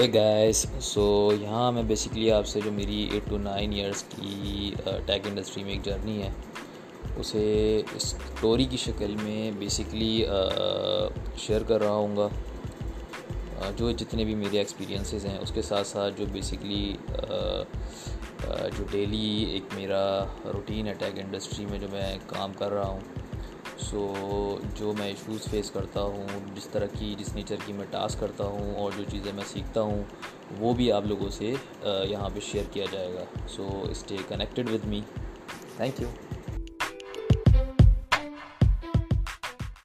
ہے guys so یہاں میں بیسکلی آپ سے جو میری ایٹ ٹو نائن ایئرس کی uh, ٹیک انڈسٹری میں ایک جرنی ہے، اسے اسٹوری کی شکل میں بیسکلی شیئر uh, کر رہا ہوں گا۔ uh, جو جتنے بھی میرے ایکسپیرینسز ہیں، اس کے ساتھ ساتھ جو بیسکلی جو ڈیلی ایک میرا روٹین ہے ٹیک انڈسٹری میں جو میں کام کر رہا ہوں۔ سو جو میں ایشوز فیس کرتا ہوں، جس طرح کی جس نیچر کی میں ٹاسک کرتا ہوں اور جو چیزیں میں سیکھتا ہوں، وہ بھی آپ لوگوں سے یہاں پہ شیئر کیا جائے گا۔ So stay connected with me thank you